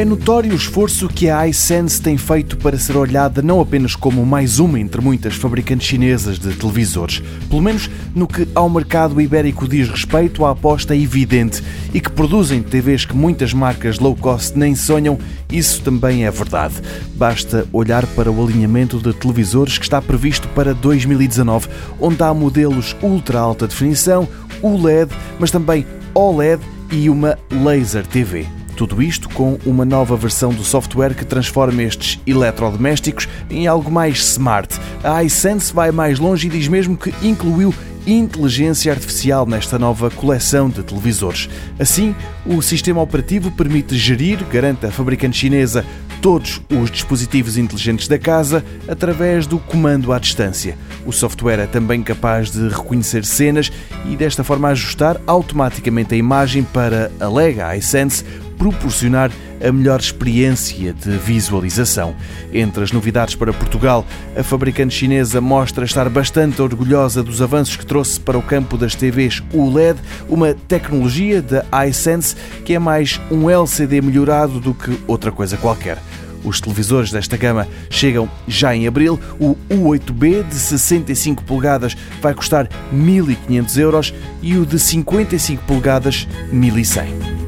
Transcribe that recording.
É notório o esforço que a iSense tem feito para ser olhada não apenas como mais uma entre muitas fabricantes chinesas de televisores. Pelo menos no que ao mercado ibérico diz respeito, a aposta é evidente e que produzem TVs que muitas marcas low cost nem sonham, isso também é verdade. Basta olhar para o alinhamento de televisores que está previsto para 2019, onde há modelos ultra alta definição, OLED, mas também OLED e uma Laser TV. Tudo isto com uma nova versão do software que transforma estes eletrodomésticos em algo mais smart. A iSense vai mais longe e diz mesmo que incluiu inteligência artificial nesta nova coleção de televisores. Assim, o sistema operativo permite gerir, garante a fabricante chinesa, todos os dispositivos inteligentes da casa através do comando à distância. O software é também capaz de reconhecer cenas e desta forma ajustar automaticamente a imagem para, alega iSense, proporcionar a melhor experiência de visualização. Entre as novidades para Portugal, a fabricante chinesa mostra estar bastante orgulhosa dos avanços que trouxe para o campo das TVs OLED, uma tecnologia da iSense que é mais um LCD melhorado do que outra coisa qualquer. Os televisores desta gama chegam já em abril. O U8B de 65 polegadas vai custar 1.500 euros e o de 55 polegadas 1.100.